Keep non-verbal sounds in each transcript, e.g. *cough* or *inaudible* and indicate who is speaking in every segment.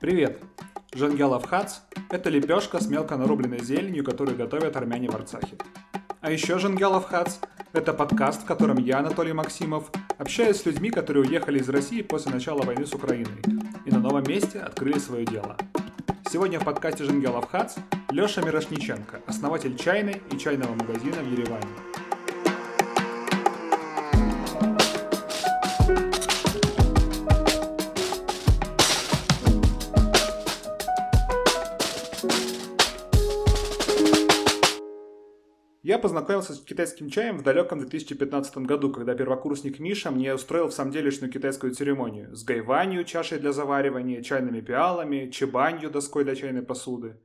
Speaker 1: Привет! Жангелов хац – это лепешка с мелко нарубленной зеленью, которую готовят армяне в Арцахе. А еще Жангелов хац – это подкаст, в котором я, Анатолий Максимов, общаюсь с людьми, которые уехали из России после начала войны с Украиной и на новом месте открыли свое дело. Сегодня в подкасте Жангелов хац Леша Мирошниченко, основатель чайной и чайного магазина в Ереване. Познакомился с китайским чаем в далеком 2015 году, когда первокурсник Миша мне устроил в самом делешную китайскую церемонию с гайванью, чашей для заваривания, чайными пиалами, чебанью, доской для чайной посуды.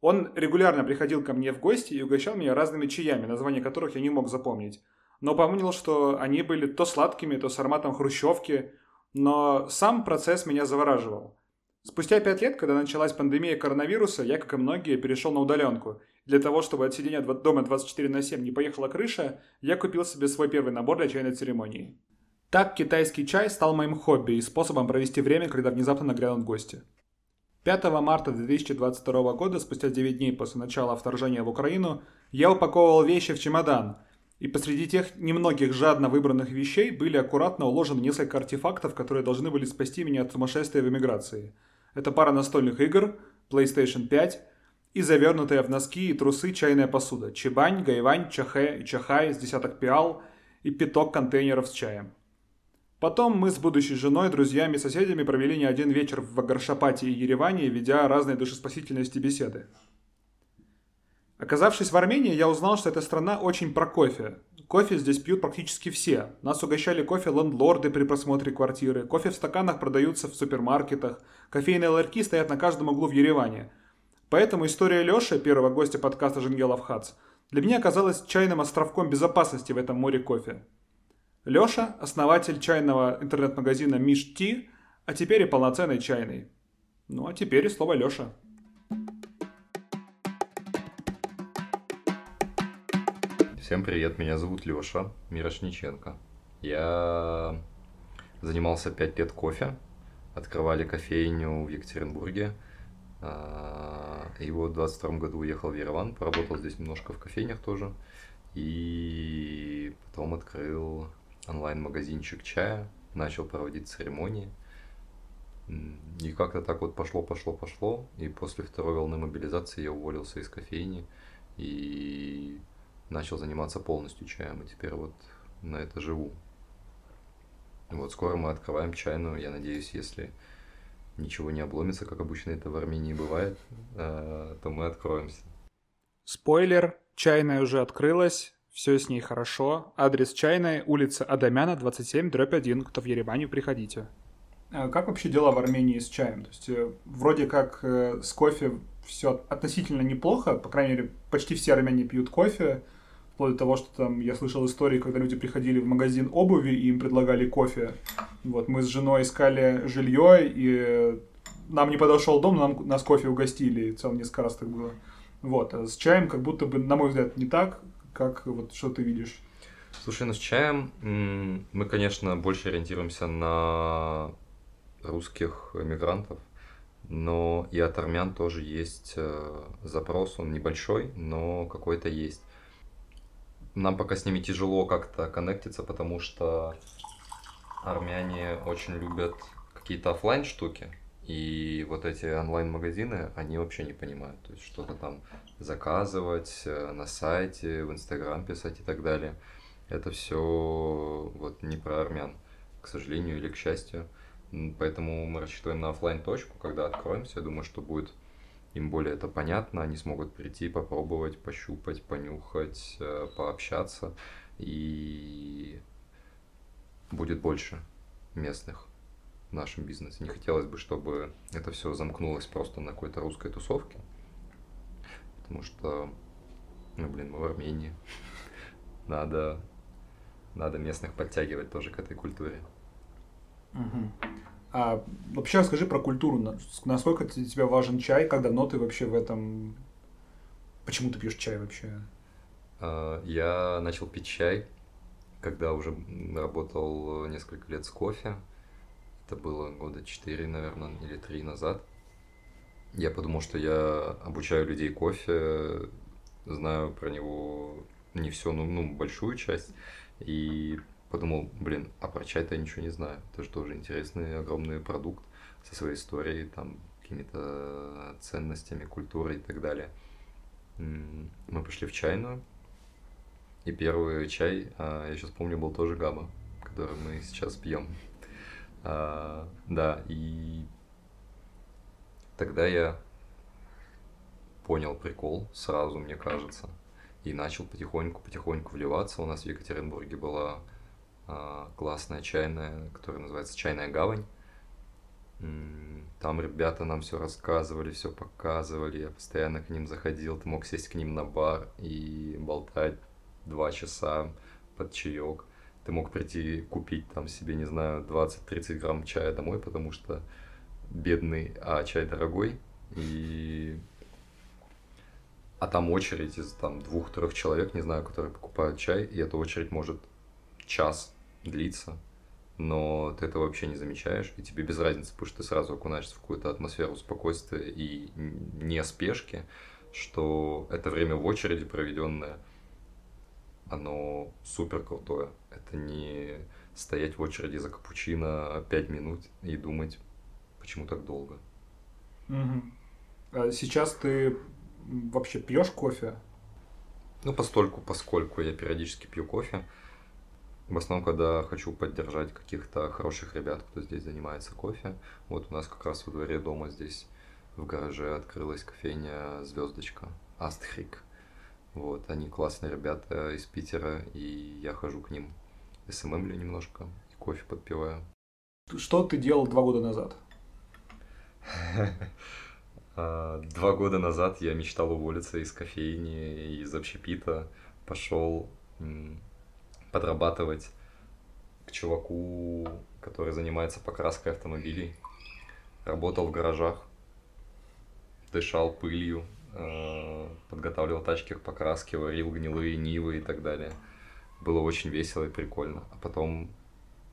Speaker 1: Он регулярно приходил ко мне в гости и угощал меня разными чаями, названия которых я не мог запомнить. Но помнил, что они были то сладкими, то с ароматом хрущевки, но сам процесс меня завораживал. Спустя пять лет, когда началась пандемия коронавируса, я, как и многие, перешел на удаленку – для того, чтобы от сидения дома 24 на 7 не поехала крыша, я купил себе свой первый набор для чайной церемонии. Так китайский чай стал моим хобби и способом провести время, когда внезапно нагрянут гости. 5 марта 2022 года, спустя 9 дней после начала вторжения в Украину, я упаковывал вещи в чемодан, и посреди тех немногих жадно выбранных вещей были аккуратно уложены несколько артефактов, которые должны были спасти меня от сумасшествия в эмиграции. Это пара настольных игр, PlayStation 5, и завернутая в носки и трусы чайная посуда, чебань, гайвань, чахе и чахай с десяток пиал и пяток контейнеров с чаем. Потом мы с будущей женой, друзьями соседями провели не один вечер в Агаршапате и Ереване, ведя разные душеспасительности беседы. Оказавшись в Армении, я узнал, что эта страна очень про кофе. Кофе здесь пьют практически все. Нас угощали кофе лендлорды при просмотре квартиры, кофе в стаканах продаются в супермаркетах, кофейные ларьки стоят на каждом углу в Ереване – Поэтому история Лёши, первого гостя подкаста «Жингелов Хац», для меня оказалась чайным островком безопасности в этом море кофе. Лёша – основатель чайного интернет-магазина Миш Ти, а теперь и полноценный чайный. Ну а теперь и слово Лёша.
Speaker 2: Всем привет, меня зовут Лёша Мирошниченко. Я занимался 5 лет кофе, открывали кофейню в Екатеринбурге – и вот в 22 году уехал в Ереван, поработал здесь немножко в кофейнях тоже. И потом открыл онлайн-магазинчик чая, начал проводить церемонии. И как-то так вот пошло, пошло, пошло. И после второй волны мобилизации я уволился из кофейни и начал заниматься полностью чаем. И теперь вот на это живу. Вот скоро мы открываем чайную. Я надеюсь, если ничего не обломится, как обычно это в Армении бывает, э, то мы откроемся.
Speaker 1: Спойлер, чайная уже открылась, все с ней хорошо. Адрес чайной, улица Адамяна, 27, дробь 1. Кто в Ереване, приходите. А как вообще дела в Армении с чаем? То есть, э, вроде как э, с кофе все относительно неплохо, по крайней мере, почти все армяне пьют кофе, Вплоть до того, что там я слышал истории, когда люди приходили в магазин обуви и им предлагали кофе. Вот мы с женой искали жилье, и нам не подошел дом, нам нас кофе угостили, и целом несколько раз так было. Вот, а с чаем как будто бы, на мой взгляд, не так, как вот что ты видишь.
Speaker 2: Слушай, ну с чаем мы, конечно, больше ориентируемся на русских эмигрантов, но и от армян тоже есть э, запрос, он небольшой, но какой-то есть нам пока с ними тяжело как-то коннектиться, потому что армяне очень любят какие-то офлайн штуки. И вот эти онлайн-магазины, они вообще не понимают. То есть что-то там заказывать э, на сайте, в Инстаграм писать и так далее. Это все вот не про армян, к сожалению или к счастью. Поэтому мы рассчитываем на офлайн точку, когда откроемся. Я думаю, что будет им более это понятно, они смогут прийти, попробовать, пощупать, понюхать, э, пообщаться, и будет больше местных в нашем бизнесе. Не хотелось бы, чтобы это все замкнулось просто на какой-то русской тусовке, потому что, ну, блин, мы в Армении, *laughs* надо, надо местных подтягивать тоже к этой культуре.
Speaker 1: Угу. А вообще расскажи про культуру. Насколько для тебя важен чай? Как давно ты вообще в этом... Почему ты пьешь чай вообще?
Speaker 2: А, я начал пить чай, когда уже работал несколько лет с кофе. Это было года четыре, наверное, или три назад. Я подумал, что я обучаю людей кофе, знаю про него не все, ну, ну большую часть. И подумал, блин, а про чай-то я ничего не знаю. Это же тоже интересный, огромный продукт со своей историей, там, какими-то ценностями, культурой и так далее. Мы пошли в чайную, и первый чай, а, я сейчас помню, был тоже Габа, который мы сейчас пьем. А, да, и тогда я понял прикол сразу, мне кажется, и начал потихоньку-потихоньку вливаться. У нас в Екатеринбурге была классная чайная, которая называется «Чайная гавань». Там ребята нам все рассказывали, все показывали. Я постоянно к ним заходил. Ты мог сесть к ним на бар и болтать два часа под чаек. Ты мог прийти купить там себе, не знаю, 20-30 грамм чая домой, потому что бедный, а чай дорогой. И... А там очередь из там двух-трех человек, не знаю, которые покупают чай, и эта очередь может час длиться но ты это вообще не замечаешь, и тебе без разницы, потому что ты сразу окунаешься в какую-то атмосферу спокойствия и не спешки, что это время в очереди проведенное, оно супер крутое. Это не стоять в очереди за капучино 5 минут и думать, почему так долго.
Speaker 1: Угу. А сейчас ты вообще пьешь кофе?
Speaker 2: Ну, постольку, поскольку я периодически пью кофе. В основном, когда хочу поддержать каких-то хороших ребят, кто здесь занимается кофе. Вот у нас как раз во дворе дома здесь в гараже открылась кофейня «Звездочка» Астхрик. Вот, они классные ребята из Питера, и я хожу к ним, СММлю немножко, и кофе подпиваю.
Speaker 1: Что ты делал два года назад? *laughs*
Speaker 2: А, два года назад я мечтал уволиться из кофейни, из общепита, пошел подрабатывать к чуваку, который занимается покраской автомобилей. Работал в гаражах, дышал пылью, э, подготавливал тачки к покраске, варил гнилые нивы и так далее. Было очень весело и прикольно. А потом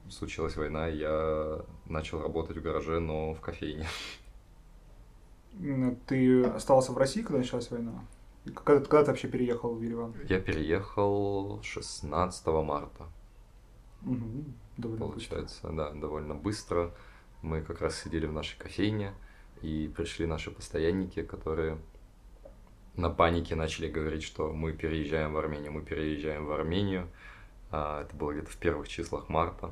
Speaker 2: случилась война, и я начал работать в гараже, но в кофейне.
Speaker 1: Ты остался в России, когда началась война? Когда, когда ты вообще переехал в Ереван?
Speaker 2: Я переехал 16 марта.
Speaker 1: Угу,
Speaker 2: довольно Получается, быстро. да, довольно быстро. Мы как раз сидели в нашей кофейне, и пришли наши постоянники, которые на панике начали говорить, что мы переезжаем в Армению, мы переезжаем в Армению. А, это было где-то в первых числах марта.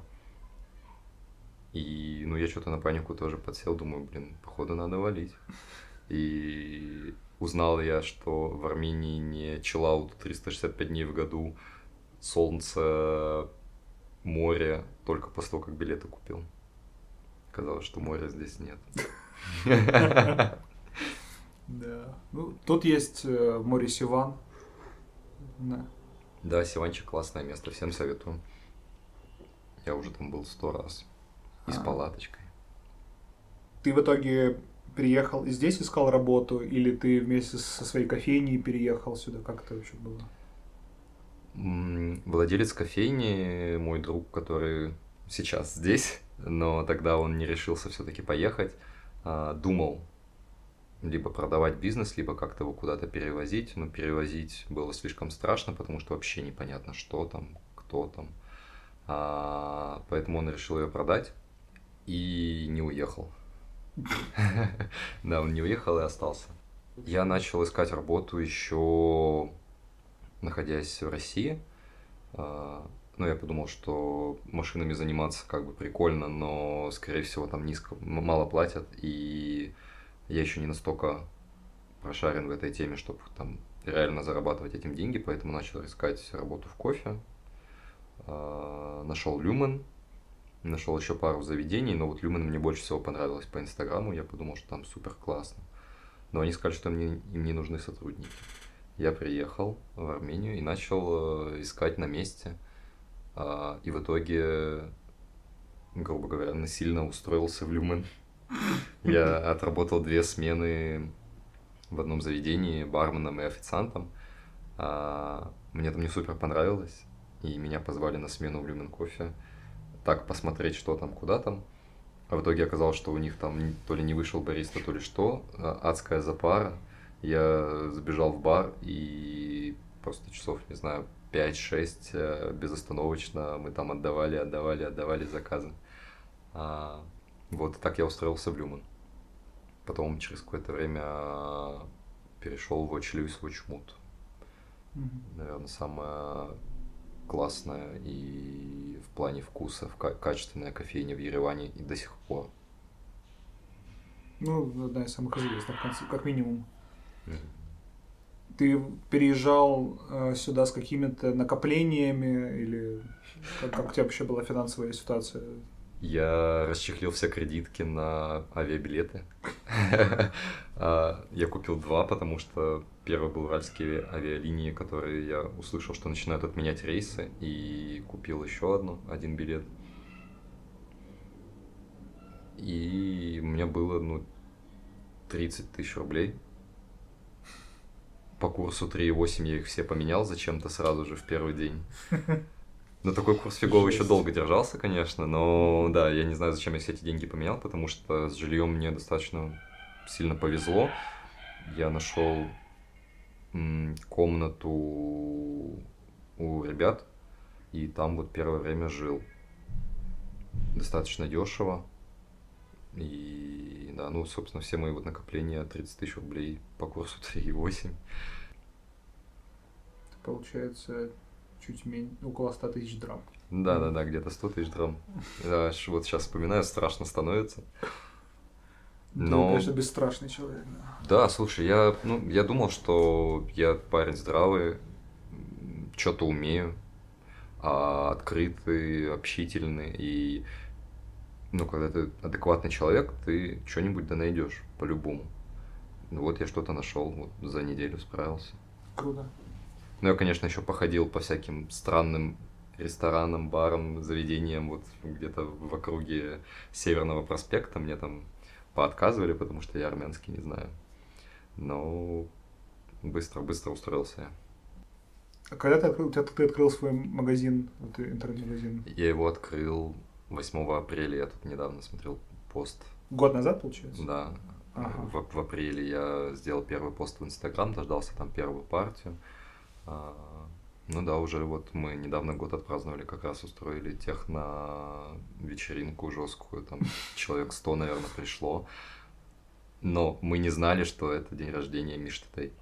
Speaker 2: И, ну, я что-то на панику тоже подсел, думаю, блин, походу надо валить. И Узнал я, что в Армении не чиллаут 365 дней в году, солнце, море, только после того, как билеты купил. Казалось, что моря здесь нет.
Speaker 1: Да. Ну, тут есть э, море Сиван.
Speaker 2: Да. Сиванчик классное место, всем советую. Я уже там был сто раз. И с а. палаточкой.
Speaker 1: Ты в итоге приехал и здесь искал работу, или ты вместе со своей кофейней переехал сюда? Как это вообще было?
Speaker 2: Владелец кофейни, мой друг, который сейчас здесь, но тогда он не решился все-таки поехать, а, думал либо продавать бизнес, либо как-то его куда-то перевозить. Но перевозить было слишком страшно, потому что вообще непонятно, что там, кто там. А, поэтому он решил ее продать и не уехал. *laughs* Да, он не уехал и остался. Я начал искать работу еще находясь в России. А, ну, я подумал, что машинами заниматься как бы прикольно, но, скорее всего, там низко, мало платят, и я еще не настолько прошарен в этой теме, чтобы там реально зарабатывать этим деньги, поэтому начал искать работу в кофе. А, нашел Люмен, Нашел еще пару заведений, но вот Люмен мне больше всего понравилось по Инстаграму. Я подумал, что там супер классно. Но они сказали, что мне, им не нужны сотрудники. Я приехал в Армению и начал э, искать на месте. А, и в итоге, грубо говоря, насильно устроился в Люмен. *laughs* Я отработал две смены в одном заведении барменом и официантом. А, мне там не супер понравилось, и меня позвали на смену в Люмен кофе так посмотреть, что там, куда там. А в итоге оказалось, что у них там то ли не вышел бариста, то ли что. А, адская запара. Я забежал в бар и просто часов, не знаю, 5-6 э, безостановочно мы там отдавали, отдавали, отдавали заказы. А, вот так я устроился в Люман. Потом через какое-то время перешел в Lewis Watch Mood. Mm-hmm. Наверное, самое классная и в плане вкуса, в качественная кофейня в Ереване и до сих пор.
Speaker 1: Ну, одна из самых известных, как минимум. Ты переезжал э, сюда с какими-то накоплениями или как, как у тебя вообще была финансовая ситуация?
Speaker 2: Я расчехлил все кредитки на авиабилеты. *laughs* А, я купил два, потому что первый был уральские авиалинии, которые я услышал, что начинают отменять рейсы, и купил еще одну, один билет. И у меня было, ну, 30 тысяч рублей. По курсу 3,8 я их все поменял зачем-то сразу же в первый день. *laughs* Ну, такой курс фиговый еще долго держался, конечно, но да, я не знаю, зачем я все эти деньги поменял, потому что с жильем мне достаточно сильно повезло. Я нашел комнату у ребят, и там вот первое время жил. Достаточно дешево. И да, ну, собственно, все мои вот накопления 30 тысяч рублей по курсу *laughs* 3,8.
Speaker 1: Получается, чуть меньше, около 100 тысяч драм.
Speaker 2: Да, да, да, где-то 100 тысяч драм. Вот сейчас вспоминаю, страшно становится.
Speaker 1: Но... Ты, конечно, бесстрашный человек.
Speaker 2: Да. да, слушай, я, ну, я думал, что я парень здравый, что-то умею, а открытый, общительный. И, ну, когда ты адекватный человек, ты что-нибудь да найдешь по-любому. Ну, вот я что-то нашел, вот за неделю справился.
Speaker 1: Круто.
Speaker 2: Ну, я, конечно, еще походил по всяким странным ресторанам, барам, заведениям вот где-то в округе Северного проспекта. Мне там поотказывали, потому что я армянский не знаю. Но быстро-быстро устроился я.
Speaker 1: А когда ты открыл, ты, ты открыл свой магазин, вот интернет-магазин?
Speaker 2: Я его открыл 8 апреля, я тут недавно смотрел пост.
Speaker 1: Год назад, получается?
Speaker 2: Да. Ага. В, в апреле я сделал первый пост в Инстаграм, дождался там первую партию. Ну да, уже вот мы недавно год отпраздновали, как раз устроили техно вечеринку жесткую, там человек 100, наверное, пришло. Но мы не знали, что это день рождения Миши Тей.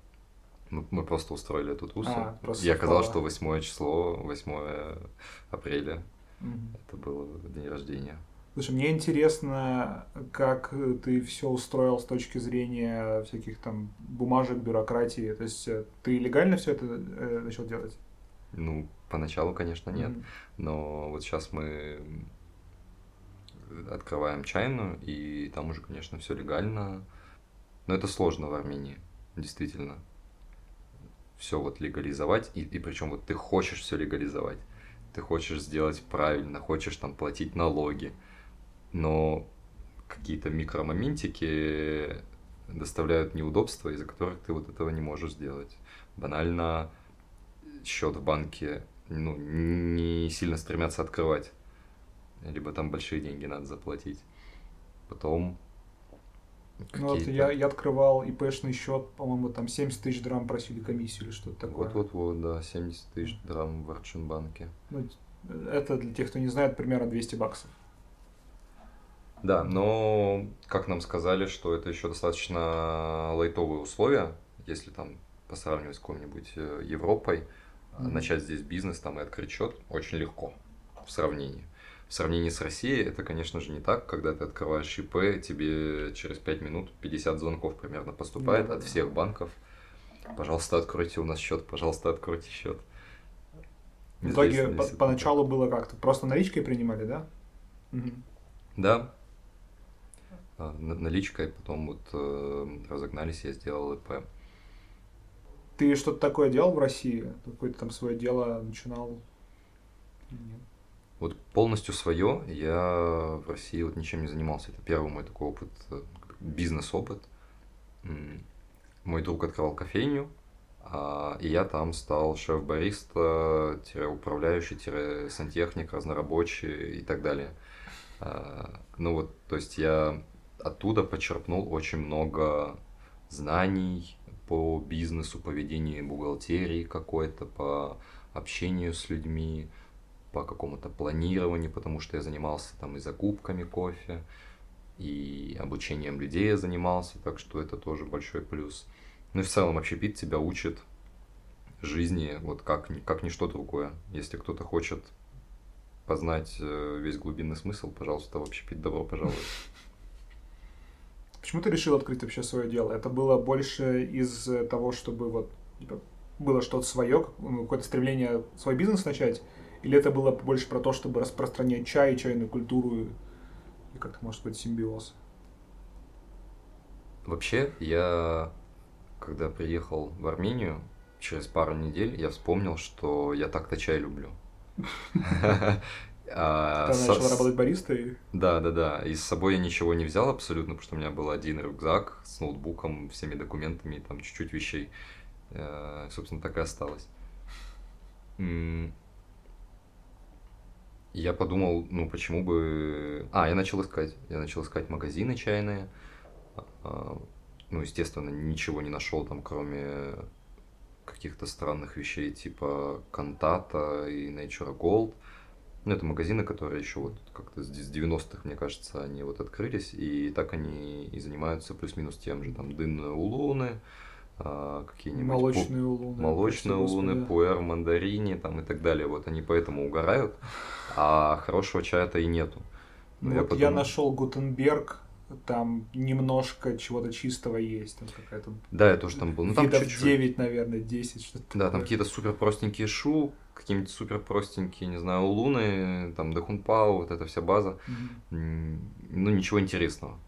Speaker 2: Мы, мы просто устроили эту тусу. А, Я оказалось, что 8 число, 8 апреля, угу. это было день рождения.
Speaker 1: Слушай, мне интересно, как ты все устроил с точки зрения всяких там бумажек, бюрократии. То есть э, ты легально все это э, начал делать?
Speaker 2: Ну, поначалу, конечно, нет. Mm-hmm. Но вот сейчас мы открываем чайную, и там уже, конечно, все легально. Но это сложно в Армении, действительно. Все вот легализовать, и, и причем вот ты хочешь все легализовать. Ты хочешь сделать правильно, хочешь там платить налоги, но какие-то микромоментики доставляют неудобства, из-за которых ты вот этого не можешь сделать. Банально счет в банке ну, не сильно стремятся открывать. Либо там большие деньги надо заплатить. Потом
Speaker 1: ну вот я, я открывал ИПшный счет, по-моему, там 70 тысяч драм просили комиссию или что-то такое.
Speaker 2: Вот-вот-вот, да, 70 тысяч драм в Арчинбанке.
Speaker 1: Ну, это для тех, кто не знает, примерно 200 баксов.
Speaker 2: Да, но как нам сказали, что это еще достаточно лайтовые условия, если там посравнивать с какой-нибудь э, Европой, mm-hmm. начать здесь бизнес там и открыть счет очень легко в сравнении. В сравнении с Россией это, конечно же, не так. Когда ты открываешь ИП, тебе через 5 минут 50 звонков примерно поступает mm-hmm. от всех банков. Пожалуйста, откройте у нас счет, пожалуйста, откройте счет.
Speaker 1: В итоге по- поначалу было как-то просто наличкой принимали, да?
Speaker 2: Угу. Да. А, наличкой, потом вот э, разогнались, я сделал ИП.
Speaker 1: Ты что-то такое делал в России? Какое-то там свое дело начинал?
Speaker 2: Нет. Вот полностью свое я в России вот ничем не занимался. Это первый мой такой опыт, э, бизнес-опыт. Мой друг открывал кофейню, а, и я там стал шеф-бариста, управляющий, сантехник, разнорабочий и так далее. А, ну вот, то есть я оттуда почерпнул очень много знаний по бизнесу, по ведению бухгалтерии какой-то, по общению с людьми, по какому-то планированию, потому что я занимался там и закупками кофе, и обучением людей я занимался, так что это тоже большой плюс. Ну и в целом общепит тебя учит жизни, вот как, как ничто другое. Если кто-то хочет познать э, весь глубинный смысл, пожалуйста, в общепит добро пожаловать.
Speaker 1: Почему ты решил открыть вообще свое дело? Это было больше из того, чтобы вот типа, было что-то свое, ну, какое-то стремление свой бизнес начать? Или это было больше про то, чтобы распространять чай, чайную культуру и как-то, может быть, симбиоз?
Speaker 2: Вообще, я, когда приехал в Армению, через пару недель я вспомнил, что я так-то чай люблю. *laughs*
Speaker 1: А, Ты начал работать баристой?
Speaker 2: Да, да, да. И с собой я ничего не взял абсолютно, потому что у меня был один рюкзак с ноутбуком, всеми документами, там чуть-чуть вещей. Э, собственно, так и осталось. Я подумал, ну почему бы... А, я начал искать. Я начал искать магазины чайные. А, ну, естественно, ничего не нашел там, кроме каких-то странных вещей типа Кантата и Nature Gold. Ну, это магазины, которые еще вот как-то с 90-х, мне кажется, они вот открылись, и так они и занимаются плюс-минус тем же, там, дынные улуны, а, какие-нибудь...
Speaker 1: Молочные пу... улуны.
Speaker 2: Молочные улуны, господи. пуэр, мандарини, там, и так далее. Вот они поэтому угорают, а хорошего чая-то и нету.
Speaker 1: Ну, я, вот подумал... я нашел Гутенберг, там немножко чего-то чистого есть. Там какая-то...
Speaker 2: Да, я тоже там был. Ну, там чуть-чуть.
Speaker 1: 9, наверное, 10, что-то
Speaker 2: Да, такое. там какие-то супер простенькие шу, какие-нибудь супер простенькие, не знаю, луны, там Дахунпау, вот эта вся база. Mm-hmm. Ну, ничего интересного.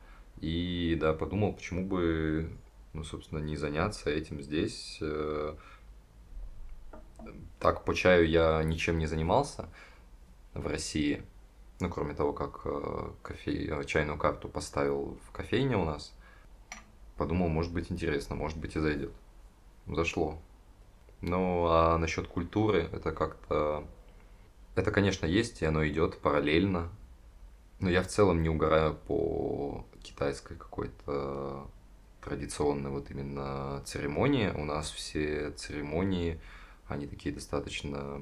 Speaker 2: И да, подумал, почему бы, ну, собственно, не заняться этим здесь. Э, так, по чаю я ничем не занимался в России. Ну, кроме того, как э, кофе, э, чайную карту поставил в кофейне у нас, подумал, может быть интересно, может быть и зайдет. Зашло. Ну, а насчет культуры, это как-то... Это, конечно, есть, и оно идет параллельно. Но я в целом не угораю по китайской какой-то традиционной вот именно церемонии. У нас все церемонии, они такие достаточно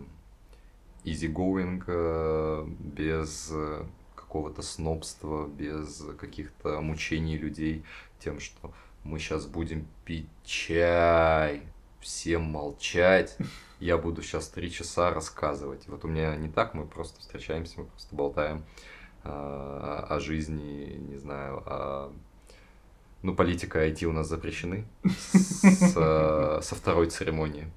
Speaker 2: easygoing, э, без какого-то снобства, без каких-то мучений людей тем, что мы сейчас будем пить чай, всем молчать, я буду сейчас три часа рассказывать. Вот у меня не так, мы просто встречаемся, мы просто болтаем э, о жизни, не знаю, о... Ну, политика IT у нас запрещены с, э, со второй церемонии.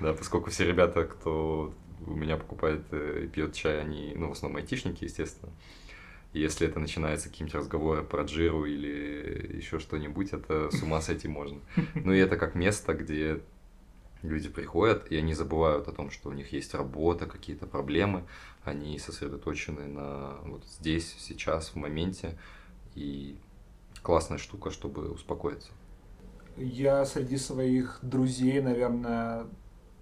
Speaker 2: Да, поскольку все ребята, кто у меня покупает и пьет чай, они, ну, в основном айтишники, естественно. Если это начинается какие-нибудь разговоры про джиру или еще что-нибудь, это с ума сойти можно. *laughs* Ну и это как место, где люди приходят, и они забывают о том, что у них есть работа, какие-то проблемы, они сосредоточены на вот здесь, сейчас, в моменте, и классная штука, чтобы успокоиться.
Speaker 1: Я среди своих друзей, наверное,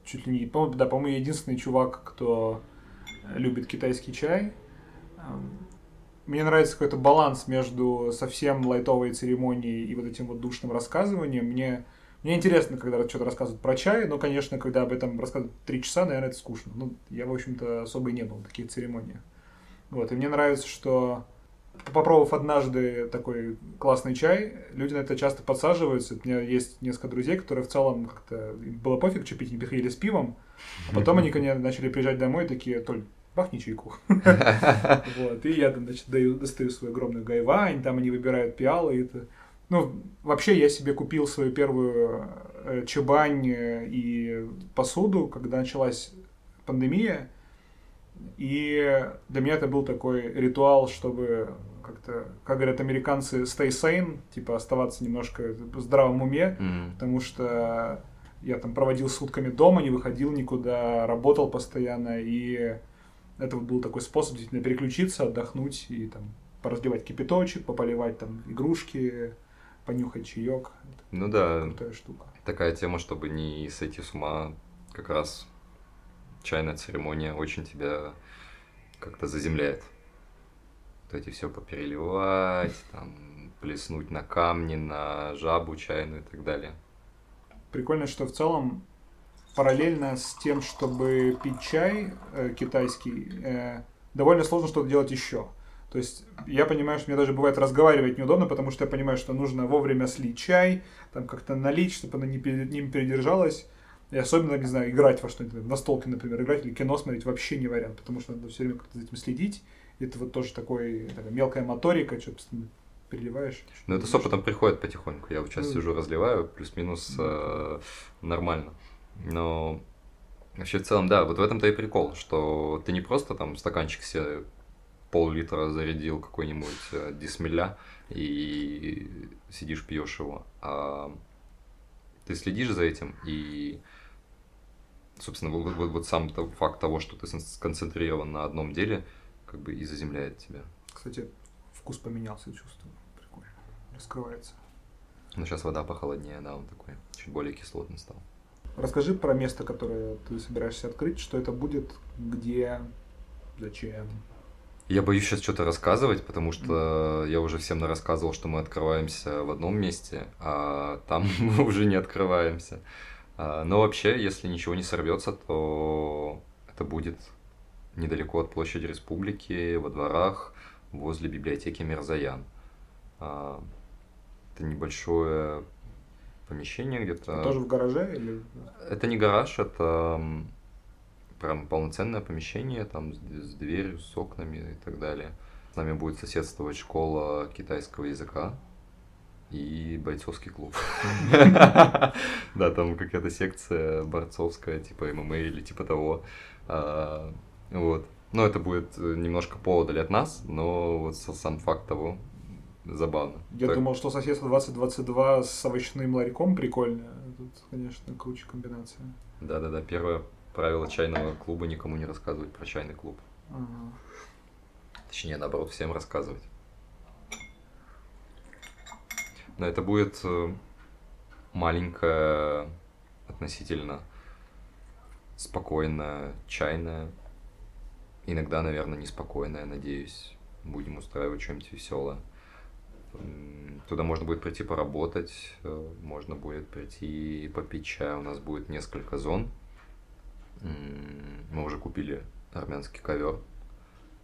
Speaker 1: чуть ли не, да, по-моему, единственный чувак, кто любит китайский чай. Мне нравится какой-то баланс между совсем лайтовой церемонией и вот этим вот душным рассказыванием. Мне, мне интересно, когда что-то рассказывают про чай, но, конечно, когда об этом рассказывают три часа, наверное, это скучно. Ну, я, в общем-то, особо и не был в таких церемониях. Вот, и мне нравится, что попробовав однажды такой классный чай, люди на это часто подсаживаются. У меня есть несколько друзей, которые в целом как-то было пофиг, что пить, не приходили с пивом. А потом они ко мне начали приезжать домой, такие, Толь, бахни чайку. *laughs* Вот, и я, значит, даю, достаю свою огромную гайвань, там они выбирают пиалы, и это... Ну, вообще я себе купил свою первую э, чебань э, и посуду, когда началась пандемия, и для меня это был такой ритуал, чтобы как-то, как говорят американцы, stay sane, типа оставаться немножко в здравом уме, mm-hmm. потому что я там проводил сутками дома, не выходил никуда, работал постоянно, и это был такой способ действительно переключиться, отдохнуть и там поразливать кипяточек, пополивать там игрушки, понюхать чаек.
Speaker 2: Ну да.
Speaker 1: Крутая штука.
Speaker 2: Такая тема, чтобы не сойти с ума, как раз чайная церемония очень тебя как-то заземляет. Вот эти все попереливать, там, плеснуть на камни, на жабу чайную и так далее.
Speaker 1: Прикольно, что в целом параллельно с тем, чтобы пить чай э, китайский, э, довольно сложно что-то делать еще. То есть я понимаю, что мне даже бывает разговаривать неудобно, потому что я понимаю, что нужно вовремя слить чай, там как-то налить, чтобы она не, не передержалась. И особенно, не знаю, играть во что-нибудь, на столке, например, играть или кино смотреть вообще не вариант, потому что надо все время как-то за этим следить. Это вот тоже такой, такая мелкая моторика, что переливаешь.
Speaker 2: Ну, это с опытом приходит потихоньку. Я вот сейчас ну, сижу, разливаю, плюс-минус э, нормально. Но вообще в целом, да, вот в этом-то и прикол, что ты не просто там стаканчик себе пол-литра зарядил какой-нибудь э, дисмиля и сидишь пьешь его, а ты следишь за этим и собственно, вот, вот, вот сам факт того, что ты сконцентрирован на одном деле, как бы и заземляет тебя.
Speaker 1: Кстати, вкус поменялся, чувствую. Прикольно. Раскрывается.
Speaker 2: Но сейчас вода похолоднее, да, он такой чуть более кислотный стал.
Speaker 1: Расскажи про место, которое ты собираешься открыть, что это будет, где, зачем.
Speaker 2: Я боюсь сейчас что-то рассказывать, потому что я уже всем рассказывал, что мы открываемся в одном месте, а там *laughs* мы уже не открываемся. А, но вообще, если ничего не сорвется, то это будет недалеко от площади Республики, во дворах, возле библиотеки Мирзаян. А, это небольшое помещение где-то.
Speaker 1: Тоже в гараже или?
Speaker 2: Это не гараж, это прям полноценное помещение, там с, дверью, с окнами и так далее. С нами будет соседствовать школа китайского языка и бойцовский клуб. *laughs* Да, там какая-то секция борцовская, типа ММА или типа того. А, вот. Но это будет немножко поодаль от нас, но вот сам факт того забавно.
Speaker 1: Я так. думал, что соседство 2022 с овощным ларьком прикольно. Тут, конечно, круче комбинация.
Speaker 2: Да-да-да, первое правило чайного клуба никому не рассказывать про чайный клуб. Ага. Точнее, наоборот, всем рассказывать. Но это будет э, маленькая, относительно спокойная, чайная. Иногда, наверное, неспокойная, надеюсь. Будем устраивать что-нибудь веселое. Туда можно будет прийти поработать, э, можно будет прийти попить чай. У нас будет несколько зон. Мы уже купили армянский ковер.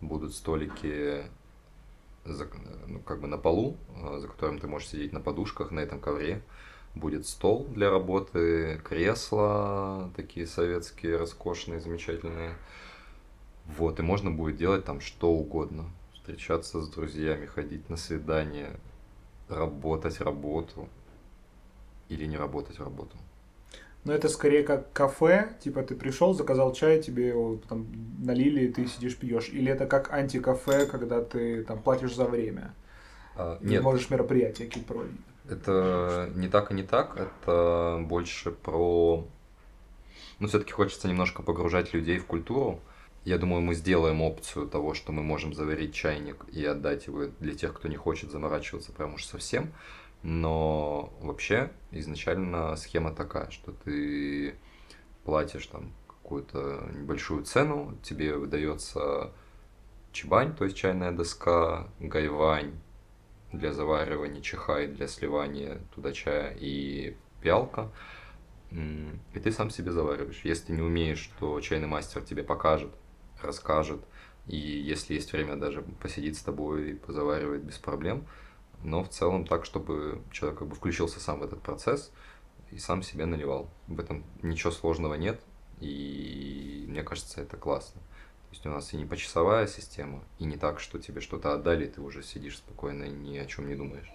Speaker 2: Будут столики за, ну, как бы на полу, э, за которым ты можешь сидеть на подушках на этом ковре. Будет стол для работы, кресла такие советские, роскошные, замечательные. Вот, и можно будет делать там что угодно встречаться с друзьями, ходить на свидания, работать работу или не работать работу.
Speaker 1: Но это скорее как кафе, типа ты пришел, заказал чай, тебе его там налили, и ты сидишь пьешь. Или это как антикафе, когда ты там платишь за время.
Speaker 2: А, нет.
Speaker 1: можешь мероприятия какие-то проводить.
Speaker 2: Это не так и не так, это больше про... Ну, все-таки хочется немножко погружать людей в культуру. Я думаю, мы сделаем опцию того, что мы можем заварить чайник и отдать его для тех, кто не хочет заморачиваться прям уж совсем. Но вообще изначально схема такая, что ты платишь там какую-то небольшую цену, тебе выдается чебань, то есть чайная доска, гайвань для заваривания чахай, для сливания туда чая и пиалка. И ты сам себе завариваешь. Если ты не умеешь, то чайный мастер тебе покажет, расскажет. И если есть время, даже посидит с тобой и позаваривает без проблем. Но в целом так, чтобы человек как бы включился сам в этот процесс и сам себе наливал. В этом ничего сложного нет. И мне кажется, это классно. То есть у нас и не почасовая система, и не так, что тебе что-то отдали, и ты уже сидишь спокойно и ни о чем не думаешь.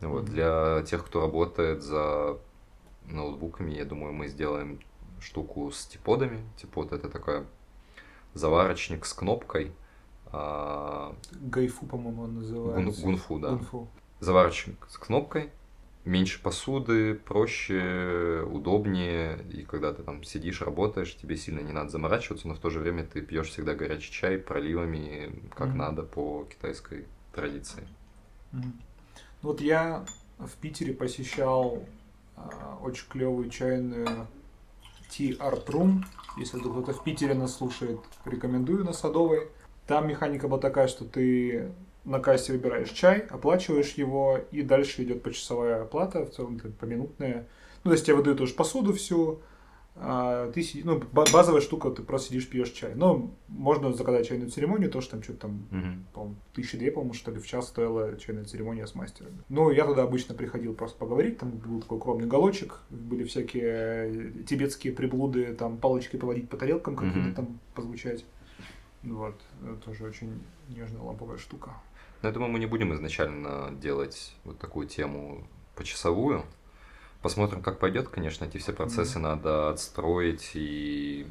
Speaker 2: Вот. Mm-hmm. Для тех, кто работает за ноутбуками, я думаю, мы сделаем штуку с типодами. Типод это такая заварочник с кнопкой. А,
Speaker 1: Гайфу, по-моему, он называется.
Speaker 2: Гун, гунфу, да. Гунфу. Заварочник с кнопкой. Меньше посуды, проще, удобнее. И когда ты там сидишь, работаешь, тебе сильно не надо заморачиваться, но в то же время ты пьешь всегда горячий чай проливами, как mm-hmm. надо по китайской традиции.
Speaker 1: Mm-hmm. Вот я в Питере посещал э, очень клевую чайную Tea Art Room. Если вдруг кто-то в Питере нас слушает, рекомендую на Садовой. Там механика была такая, что ты на кассе выбираешь чай, оплачиваешь его, и дальше идет почасовая оплата, в целом поминутная. Ну, то есть тебе выдают уже посуду всю, ты сидишь, ну, базовая штука, ты просто сидишь, пьешь чай. Но можно заказать чайную церемонию, то, что там что-то там,
Speaker 2: Мгм.
Speaker 1: по-моему, тысячи две, по-моему, что ли, в час стоила чайная церемония с мастерами. Ну, я туда обычно приходил просто поговорить, там был такой укромный уголочек, были всякие э, тибетские приблуды, там палочкой поводить по тарелкам, какие-то
Speaker 2: Мгм.
Speaker 1: там позвучать. Вот, это тоже очень нежная ламповая штука.
Speaker 2: Но я думаю, мы не будем изначально делать вот такую тему почасовую. Посмотрим, как пойдет, конечно, эти все процессы надо отстроить и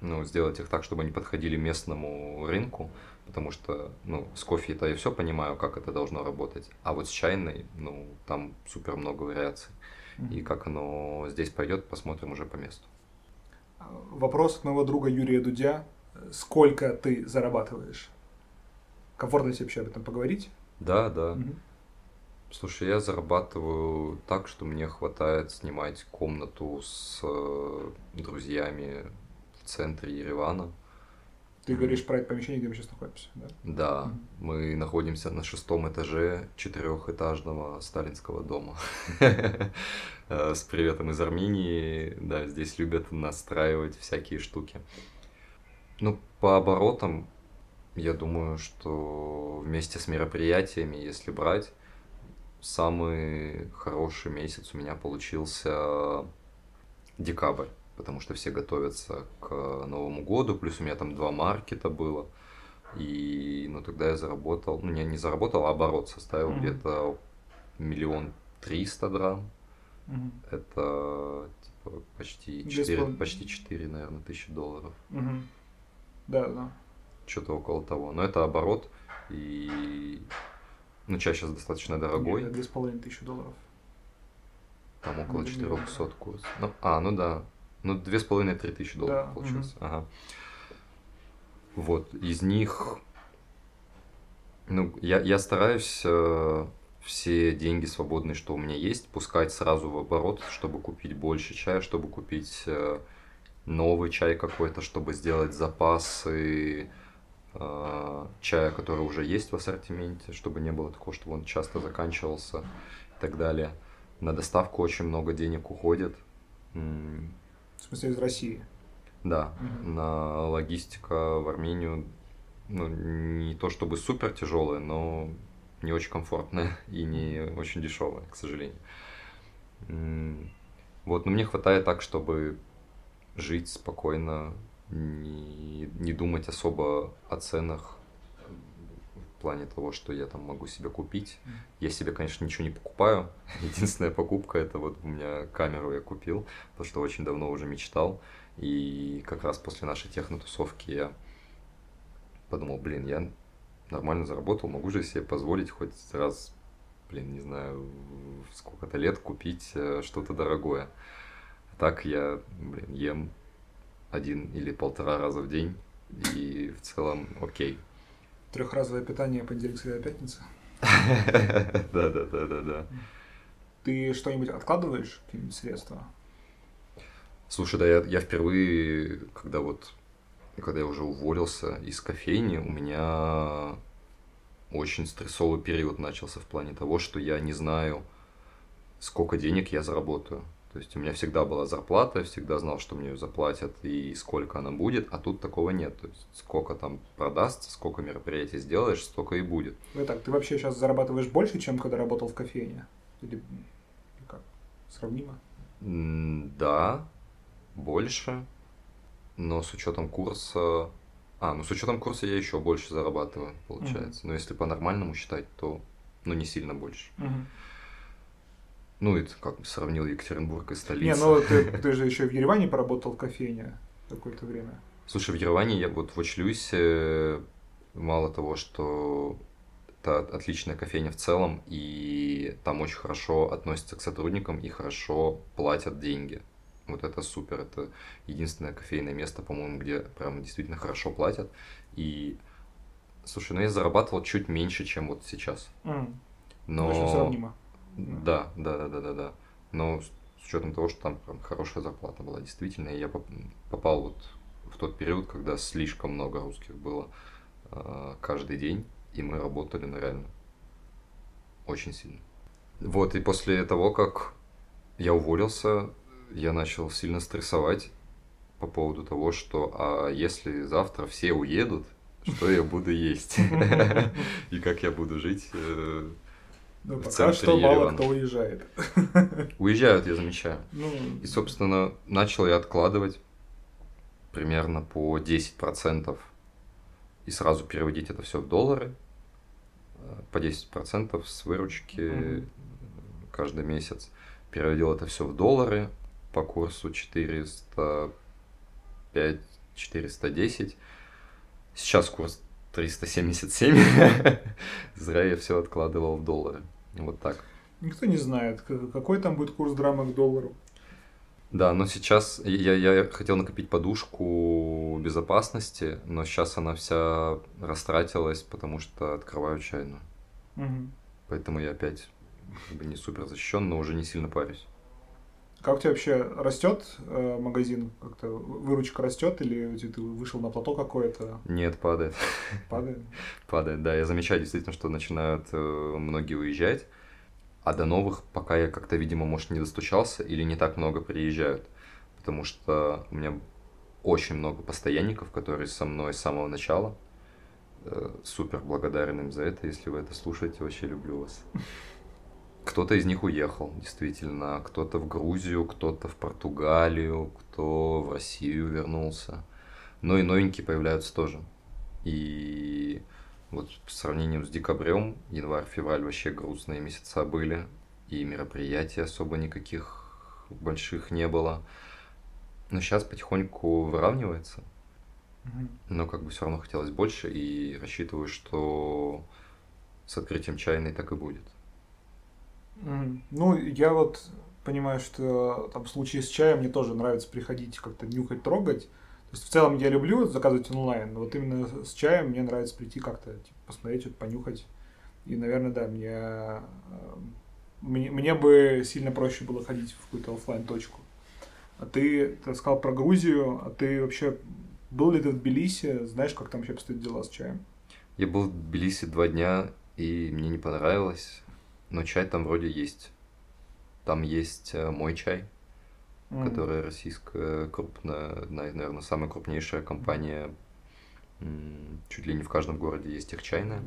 Speaker 2: ну, сделать их так, чтобы они подходили местному рынку, потому что, ну, с кофе-то я все понимаю, как это должно работать, а вот с чайной, ну, там супер много вариаций. И как оно здесь пойдет, посмотрим уже по месту.
Speaker 1: Вопрос от моего друга Юрия Дудя. Сколько ты зарабатываешь? Комфортно тебе вообще об этом поговорить?
Speaker 2: Да, да.
Speaker 1: Мгм.
Speaker 2: Слушай, я зарабатываю так, что мне хватает снимать комнату с э, друзьями в центре Еревана.
Speaker 1: Ты говоришь про это помещение, где мы сейчас находимся, да?
Speaker 2: Да,
Speaker 1: Мгм.
Speaker 2: мы находимся на шестом этаже четырехэтажного сталинского дома. *laughs* Э, С приветом из Армении. Да, здесь любят настраивать всякие штуки. Ну, по оборотам, я думаю, что вместе с мероприятиями, если брать, самый хороший месяц у меня получился декабрь, потому что все готовятся к Новому году, плюс у меня там два маркета было. И, ну, тогда я заработал, ну, не, не заработал, а оборот составил
Speaker 1: Мгм.
Speaker 2: где-то миллион триста драм.
Speaker 1: Мгм.
Speaker 2: Это типа почти
Speaker 1: Две с
Speaker 2: 4,
Speaker 1: половиной.
Speaker 2: почти 4, наверное, тысячи долларов.
Speaker 1: Мгм. Да, да.
Speaker 2: Что-то около того. Но это оборот. И ну, чай сейчас достаточно дорогой.
Speaker 1: Две с половиной тысячи долларов.
Speaker 2: Там около
Speaker 1: Ну,
Speaker 2: 400 курс. Ну, а, ну да. Ну, две с половиной-три тысячи долларов
Speaker 1: Да,
Speaker 2: получилось. Ага. Вот, из них, ну, я, я стараюсь э, все деньги свободные, что у меня есть, пускать сразу в оборот, чтобы купить больше чая, чтобы купить э, новый чай какой-то, чтобы сделать запасы чая, который уже есть в ассортименте, чтобы не было такого, чтобы он часто заканчивался и так далее. На доставку очень много денег уходит.
Speaker 1: В смысле, из России.
Speaker 2: Да,
Speaker 1: Мгм.
Speaker 2: на логистика в Армению, ну, не то чтобы супер тяжелая, но не очень комфортная *laughs* и не очень дешевая, к сожалению. Вот, но мне хватает так, чтобы жить спокойно, не, не думать особо о ценах в плане того, что я там могу себе купить. Я себе, конечно, ничего не покупаю. *laughs* Единственная покупка это вот у меня камеру я купил, потому что очень давно уже мечтал. И как раз после нашей технотусовки я подумал, блин, я нормально заработал, могу же себе позволить хоть раз, блин, не знаю, сколько-то лет купить э, что-то дорогое. Так я, блин, ем один или полтора раза в день, и в целом окей.
Speaker 1: Трехразовое питание понедельник, среда, пятница. *laughs*
Speaker 2: Да, да, да, да, да.
Speaker 1: Ты что-нибудь откладываешь, какие-нибудь средства?
Speaker 2: Слушай, да, я, я впервые, когда вот, когда я уже уволился из кофейни, у меня очень стрессовый период начался в плане того, что я не знаю, сколько денег я заработаю. То есть у меня всегда была зарплата, всегда знал, что мне ее заплатят и сколько она будет, а тут такого нет. То есть сколько там продастся, сколько мероприятий сделаешь, столько и будет.
Speaker 1: Ну так, ты вообще сейчас зарабатываешь больше, чем когда работал в кофейне? Или, как? Сравнимо?
Speaker 2: Да, больше, но с учетом курса... А, ну с учетом курса я еще больше зарабатываю, получается. Но если по-нормальному считать, то ну не сильно больше.
Speaker 1: Мгм.
Speaker 2: Ну, это как бы сравнил Екатеринбург и столицу.
Speaker 1: Не, ну ты, ты же еще в Ереване поработал в кофейне какое-то время.
Speaker 2: Слушай, в Ереване я вот в Очлюсе мало того, что это отличная кофейня в целом, и там очень хорошо относятся к сотрудникам и хорошо платят деньги. Вот это супер, это единственное кофейное место, по-моему, где прям действительно хорошо платят. И, слушай, ну я зарабатывал чуть меньше, чем вот сейчас.
Speaker 1: М,
Speaker 2: Но...
Speaker 1: Очень сравнимо.
Speaker 2: Да, да, да, да, да, да. Но с учетом того, что там прям хорошая зарплата была действительно, и я попал вот в тот период, когда слишком много русских было э, каждый день, и мы работали на реально очень сильно. Вот, и после того, как я уволился, я начал сильно стрессовать по поводу того, что а если завтра все уедут, что я буду есть? *laughs* И как я буду жить э,
Speaker 1: ну, пока что мало кто уезжает. *laughs*
Speaker 2: Уезжают, я замечаю. Ну, и, собственно, начал я откладывать примерно по 10% и сразу переводить это все в доллары. Э, по 10% с выручки mm-hmm. каждый месяц. Переводил это все в доллары по курсу 405, 410. Сейчас курс 377. *laughs* Зря я все откладывал в доллары. Вот так.
Speaker 1: Никто не знает, какой там будет курс драмы к доллару.
Speaker 2: Да, но сейчас я, я хотел накопить подушку безопасности, но сейчас она вся растратилась, потому что открываю чайную. Угу. Поэтому я опять как бы не супер защищен, но уже не сильно парюсь.
Speaker 1: Как у тебя вообще растет э, магазин? Как-то выручка растет или ты вышел на плато какое-то?
Speaker 2: Нет, падает.
Speaker 1: Падает? *laughs*
Speaker 2: падает, да. Я замечаю действительно, что начинают э, многие уезжать, а до новых пока я как-то, видимо, может, не достучался или не так много приезжают. Потому что у меня очень много постоянников, которые со мной с самого начала. Э, супер благодарен им за это. Если вы это слушаете, вообще люблю вас. Кто-то из них уехал, действительно. Кто-то в Грузию, кто-то в Португалию, кто в Россию вернулся. Но и новенькие появляются тоже. И вот по сравнению с декабрем, январь-февраль вообще грустные месяца были. И мероприятий особо никаких больших не было. Но сейчас потихоньку выравнивается. Но как бы все равно хотелось больше. И рассчитываю, что с открытием чайной так и будет.
Speaker 1: Ну, я вот понимаю, что там в случае с чаем мне тоже нравится приходить как-то нюхать, трогать. То есть в целом я люблю заказывать онлайн, но вот именно с чаем мне нравится прийти как-то типа, посмотреть, что-то понюхать. И, наверное, да, мне, э, мне, мне бы сильно проще было ходить в какую-то офлайн точку А ты, ты сказал про Грузию, а ты вообще был ли ты в Тбилиси? Знаешь, как там вообще обстоят дела с чаем?
Speaker 2: Я был в Тбилиси два дня, и мне не понравилось. Но чай там вроде есть. Там есть э, мой чай, mm. которая российская крупная, наверное, самая крупнейшая компания. Чуть ли не в каждом городе есть их чайная.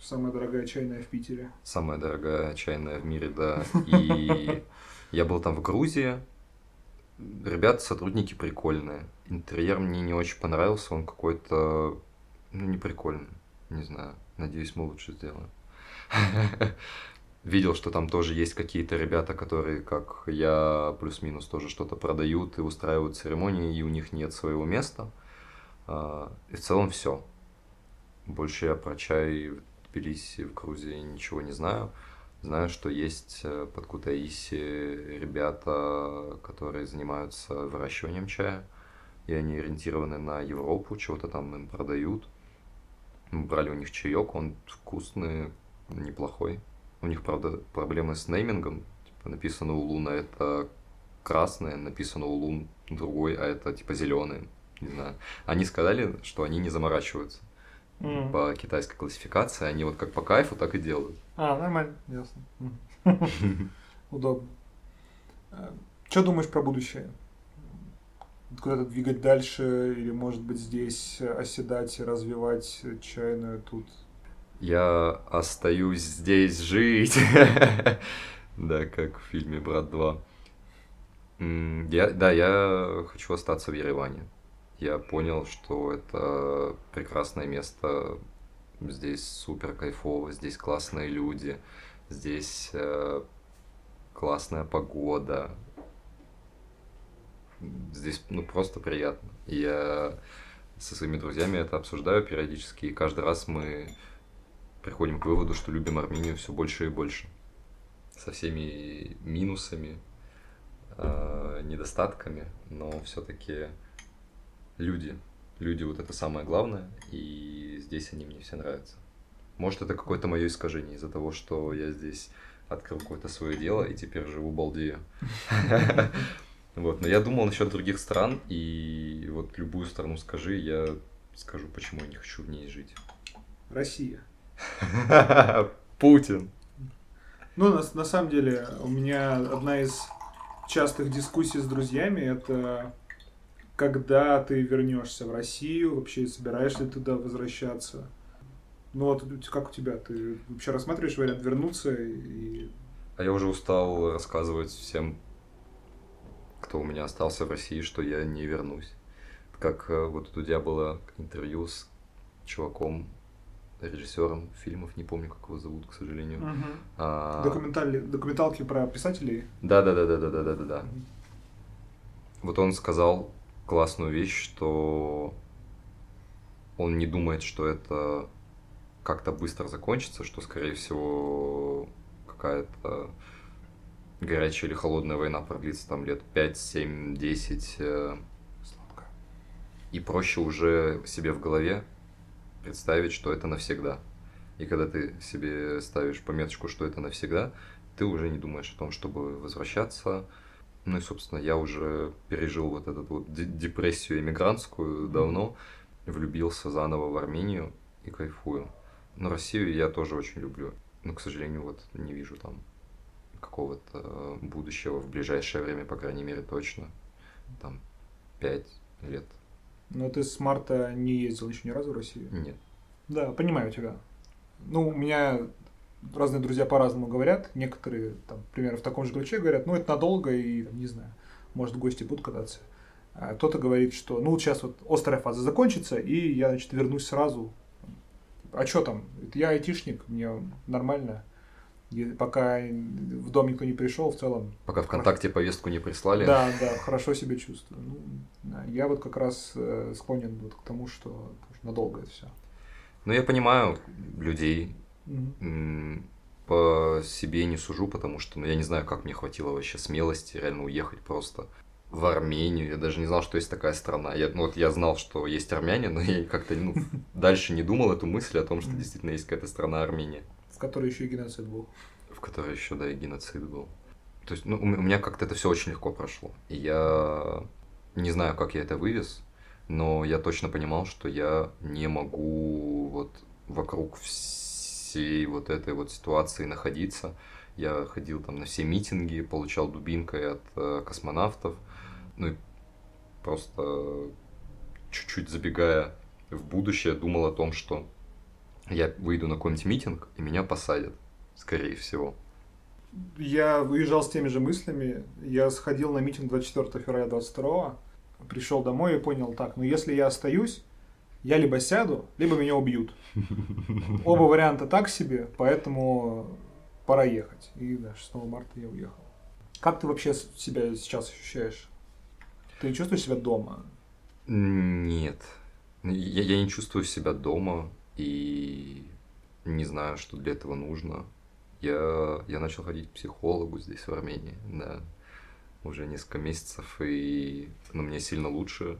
Speaker 1: Самая дорогая чайная в Питере.
Speaker 2: Самая дорогая чайная в мире, да. И я был там в Грузии. Ребята, сотрудники прикольные. Интерьер мне не очень понравился, он какой-то, ну, не прикольный. Не знаю. Надеюсь, мы лучше сделаем. *laughs* видел, что там тоже есть какие-то ребята, которые, как я, плюс-минус тоже что-то продают и устраивают церемонии, и у них нет своего места. А, и в целом все. Больше я про чай в Тбилиси, в Грузии ничего не знаю. Знаю, что есть э, под Кутаиси ребята, которые занимаются выращиванием чая, и они ориентированы на Европу, чего-то там им продают. Мы брали у них чаек, он вкусный, неплохой. У них, правда, проблемы с неймингом. Типа написано у Луна это красное, написано у Лун другой, а это типа зеленый. Не знаю. Они сказали, что они не заморачиваются. Mm. По китайской классификации они вот как по кайфу, так и делают.
Speaker 1: А, нормально, ясно. *laughs* Удобно. Э, что думаешь про будущее? Куда-то двигать дальше или, может быть, здесь оседать и развивать чайную тут?
Speaker 2: Я остаюсь здесь жить. *laughs* Да, как в фильме «Брат 2». Я, да, я хочу остаться в Ереване. Я понял, что это прекрасное место. Здесь супер кайфово, здесь классные люди, здесь э, классная погода. Здесь ну просто приятно. Я со своими друзьями это обсуждаю периодически, и каждый раз мы приходим к выводу, что любим Армению все больше и больше. Со всеми минусами, э, недостатками, но все-таки люди. Люди вот это самое главное, и здесь они мне все нравятся. Может, это какое-то мое искажение из-за того, что я здесь открыл какое-то свое дело и теперь живу балдею. *laughs* Вот, но я думал насчет других стран, и вот любую страну скажи, я скажу, почему я не хочу в ней жить.
Speaker 1: Россия. *laughs*
Speaker 2: Путин.
Speaker 1: Ну, на, на самом деле, у меня одна из частых дискуссий с друзьями это когда ты вернешься в Россию, вообще собираешься ли туда возвращаться. Ну вот как у тебя? Ты вообще рассматриваешь вариант вернуться и...
Speaker 2: А я уже устал рассказывать всем, кто у меня остался в России, что я не вернусь. Как э, вот у тебя было интервью с чуваком, режиссером фильмов, не помню, как его зовут, к сожалению.
Speaker 1: Угу. А... Документали... Документалки про писателей?
Speaker 2: Да, да, да, да, да, да, да, да, да. Угу. Вот он сказал классную вещь, что он не думает, что это как-то быстро закончится, что, скорее всего, какая-то горячая или холодная война продлится там лет 5, 7, 10. И проще уже себе в голове представить, что это навсегда. И когда ты себе ставишь пометочку, что это навсегда, ты уже не думаешь о том, чтобы возвращаться. Ну и, собственно, я уже пережил вот эту вот депрессию эмигрантскую давно, влюбился заново в Армению и кайфую. Но Россию я тоже очень люблю. Но, к сожалению, вот не вижу там какого-то будущего в ближайшее время, по крайней мере, точно. Там пять лет
Speaker 1: но ты с марта не ездил еще ни разу в Россию?
Speaker 2: Нет.
Speaker 1: Да, понимаю тебя. Ну, у меня разные друзья по-разному говорят. Некоторые, там, примерно в таком же ключе говорят, ну, это надолго, и, не знаю, может, гости будут кататься. А кто-то говорит, что, ну, сейчас вот острая фаза закончится, и я, значит, вернусь сразу. А что там? Я айтишник, мне нормально. Пока в дом никто не пришел, в целом.
Speaker 2: Пока ВКонтакте повестку не прислали.
Speaker 1: Да, да, хорошо себя чувствую. Ну, да, я вот как раз э, склонен вот к тому, что надолго это все.
Speaker 2: Ну, я понимаю людей. Угу. По себе не сужу, потому что, ну, я не знаю, как мне хватило вообще смелости реально уехать просто в Армению. Я даже не знал, что есть такая страна. Я, ну, вот я знал, что есть армяне, но я как-то ну, *laughs* дальше не думал эту мысль о том, что действительно есть какая-то страна Армения.
Speaker 1: В которой еще и геноцид был.
Speaker 2: В которой еще, да, и геноцид был. То есть, ну, у меня как-то это все очень легко прошло. И я не знаю, как я это вывез, но я точно понимал, что я не могу вот вокруг всей вот этой вот ситуации находиться. Я ходил там на все митинги, получал дубинкой от э, космонавтов. Ну и просто чуть-чуть забегая в будущее, думал о том, что я выйду на какой-нибудь митинг, и меня посадят, скорее всего.
Speaker 1: Я выезжал с теми же мыслями. Я сходил на митинг 24 февраля 22 пришел домой и понял, так, ну если я остаюсь, я либо сяду, либо меня убьют. *laughs* Оба варианта так себе, поэтому пора ехать. И да, 6 марта я уехал. Как ты вообще себя сейчас ощущаешь? Ты чувствуешь себя дома?
Speaker 2: Нет. Я, я не чувствую себя дома и не знаю, что для этого нужно. Я, я начал ходить к психологу здесь, в Армении, да, уже несколько месяцев, и ну, мне сильно лучше.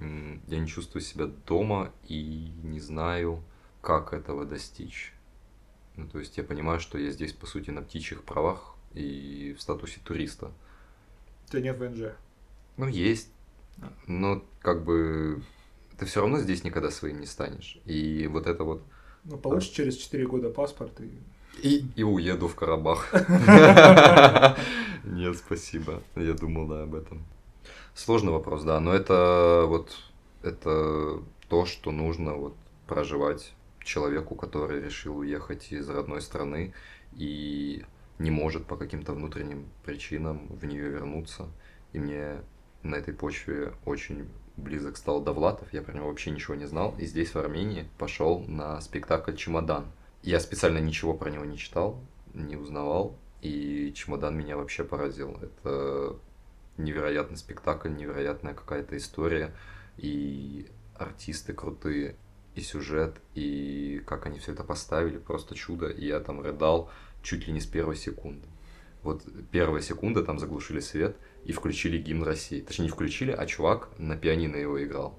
Speaker 2: Я не чувствую себя дома и не знаю, как этого достичь. Ну, то есть я понимаю, что я здесь, по сути, на птичьих правах и в статусе туриста.
Speaker 1: У тебя нет ВНЖ?
Speaker 2: Ну, есть. Но как бы ты все равно здесь никогда своим не станешь. И вот это вот...
Speaker 1: Ну, получишь а... через 4 года паспорт и...
Speaker 2: И, и уеду в Карабах. *laughs* Нет, спасибо. Я думал, да, об этом. Сложный вопрос, да, но это вот это то, что нужно вот проживать человеку, который решил уехать из родной страны и не может по каким-то внутренним причинам в нее вернуться. И мне на этой почве очень близок стал Довлатов, я про него вообще ничего не знал, и здесь, в Армении, пошел на спектакль «Чемодан». Я специально ничего про него не читал, не узнавал, и «Чемодан» меня вообще поразил. Это невероятный спектакль, невероятная какая-то история, и артисты крутые, и сюжет, и как они все это поставили, просто чудо. И я там рыдал чуть ли не с первой секунды. Вот первая секунда, там заглушили свет – и включили гимн России. Точнее, не включили, а чувак на пианино его играл.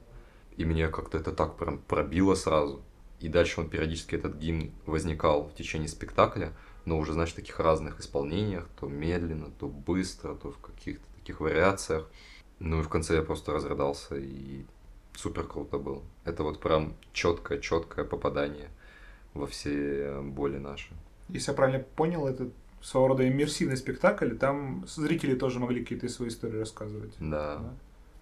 Speaker 2: И мне как-то это так прям пробило сразу. И дальше он периодически этот гимн возникал в течение спектакля, но уже, знаешь, в таких разных исполнениях, то медленно, то быстро, то в каких-то таких вариациях. Ну и в конце я просто разрыдался, и супер круто было. Это вот прям четкое, четкое попадание во все боли наши.
Speaker 1: Если я правильно понял, это своего рода иммерсивный спектакль, и там зрители тоже могли какие-то свои истории рассказывать.
Speaker 2: Да.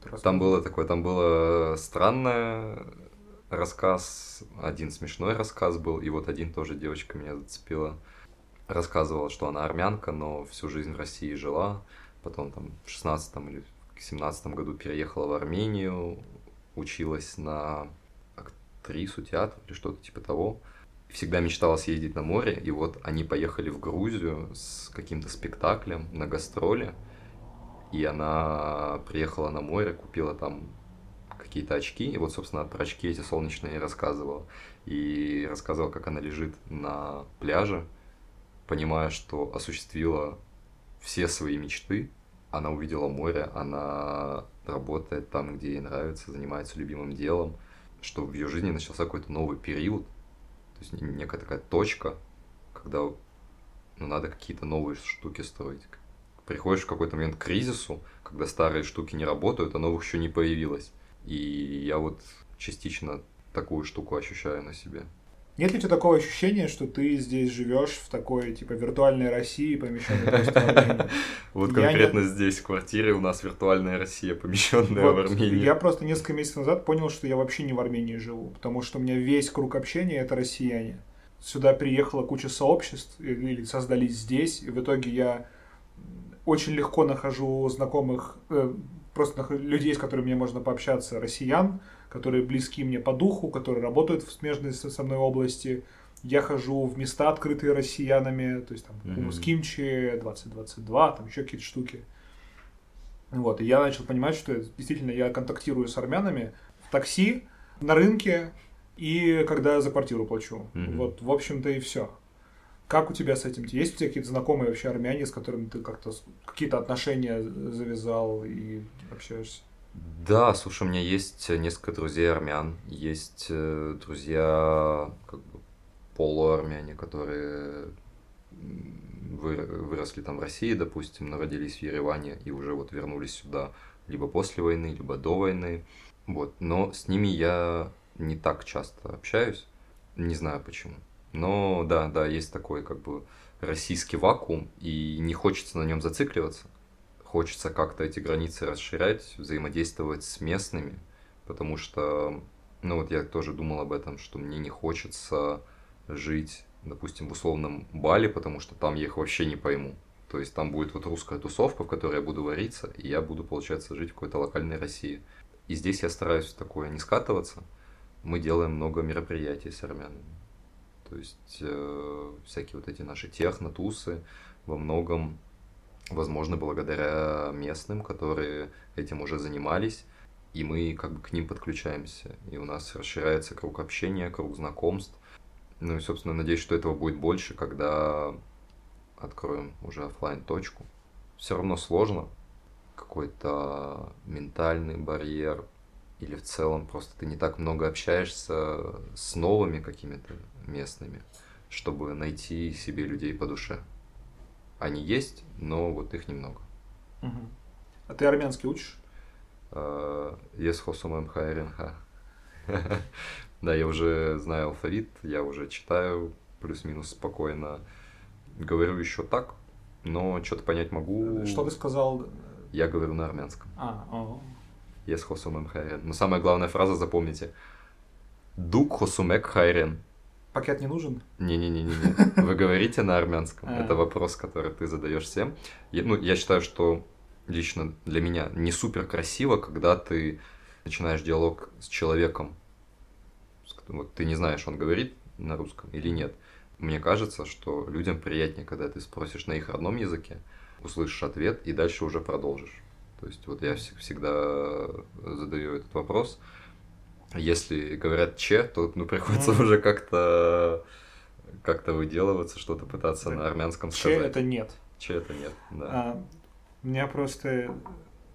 Speaker 2: да? Там было такое, там было странное рассказ, один смешной рассказ был, и вот один тоже девочка меня зацепила. Рассказывала, что она армянка, но всю жизнь в России жила, потом там в 16 или в 17 году переехала в Армению, училась на актрису театра или что-то типа того. Всегда мечтала съездить на море, и вот они поехали в Грузию с каким-то спектаклем на гастроли, и она приехала на море, купила там какие-то очки, и вот, собственно, про очки эти солнечные рассказывал. И рассказывал, как она лежит на пляже, понимая, что осуществила все свои мечты, она увидела море, она работает там, где ей нравится, занимается любимым делом, что в ее жизни начался какой-то новый период, есть некая такая точка, когда ну, надо какие-то новые штуки строить. Приходишь в какой-то момент к кризису, когда старые штуки не работают, а новых еще не появилось. И я вот частично такую штуку ощущаю на себе.
Speaker 1: Нет ли у тебя такого ощущения, что ты здесь живешь в такой, типа, виртуальной России, помещенной *laughs*
Speaker 2: Вот конкретно здесь, в квартире, у нас виртуальная Россия, помещенная в Армении.
Speaker 1: Я просто несколько месяцев назад понял, что я вообще не в Армении живу, потому что у меня весь круг общения — это россияне. Сюда приехала куча сообществ, или создались здесь, и в итоге я очень легко нахожу знакомых, э, просто людей, с которыми мне можно пообщаться, россиян, которые близки мне по духу, которые работают в смежной со мной области. Я хожу в места, открытые россиянами, то есть там mm-hmm. Кимчи, 2022, там еще какие-то штуки. Вот, и я начал понимать, что действительно я контактирую с армянами в такси, на рынке и когда за квартиру плачу. Mm-hmm. Вот, в общем-то, и все. Как у тебя с этим? Есть у тебя какие-то знакомые вообще армяне, с которыми ты как-то какие-то отношения завязал и общаешься?
Speaker 2: Да, слушай, у меня есть несколько друзей армян, есть э, друзья как бы полуармяне, которые выросли там в России, допустим, но родились в Ереване и уже вот вернулись сюда либо после войны, либо до войны. Вот. Но с ними я не так часто общаюсь, не знаю почему. Но да, да, есть такой как бы российский вакуум, и не хочется на нем зацикливаться хочется как-то эти границы расширять, взаимодействовать с местными, потому что, ну вот я тоже думал об этом, что мне не хочется жить, допустим, в условном Бали, потому что там я их вообще не пойму. То есть там будет вот русская тусовка, в которой я буду вариться, и я буду, получается, жить в какой-то локальной России. И здесь я стараюсь такое не скатываться. Мы делаем много мероприятий с армянами. То есть э, всякие вот эти наши техно-тусы во многом возможно, благодаря местным, которые этим уже занимались, и мы как бы к ним подключаемся, и у нас расширяется круг общения, круг знакомств. Ну и, собственно, надеюсь, что этого будет больше, когда откроем уже офлайн точку. Все равно сложно, какой-то ментальный барьер, или в целом просто ты не так много общаешься с новыми какими-то местными, чтобы найти себе людей по душе. Они есть, но вот их немного.
Speaker 1: Угу. А ты армянский учишь?
Speaker 2: Ес хосумэм хайренха. Да, я уже знаю алфавит, я уже читаю плюс-минус спокойно. Говорю еще так, но что-то понять могу.
Speaker 1: Что ты сказал?
Speaker 2: Я говорю на армянском.
Speaker 1: А.
Speaker 2: Ес хосумэм хайрен. Но самая главная фраза, запомните. Дук хосумек хайрен.
Speaker 1: Пакет не нужен?
Speaker 2: Не-не-не-не. *laughs* Вы говорите на армянском. А. Это вопрос, который ты задаешь всем. Ну, я считаю, что лично для меня не супер красиво, когда ты начинаешь диалог с человеком. Вот ты не знаешь, он говорит на русском или нет. Мне кажется, что людям приятнее, когда ты спросишь на их родном языке, услышишь ответ и дальше уже продолжишь. То есть вот я всегда задаю этот вопрос. Если говорят че, то ну, приходится mm. уже как-то как-то выделываться, что-то пытаться да. на армянском
Speaker 1: сказать. Че это нет.
Speaker 2: Че это нет, да.
Speaker 1: А, у меня просто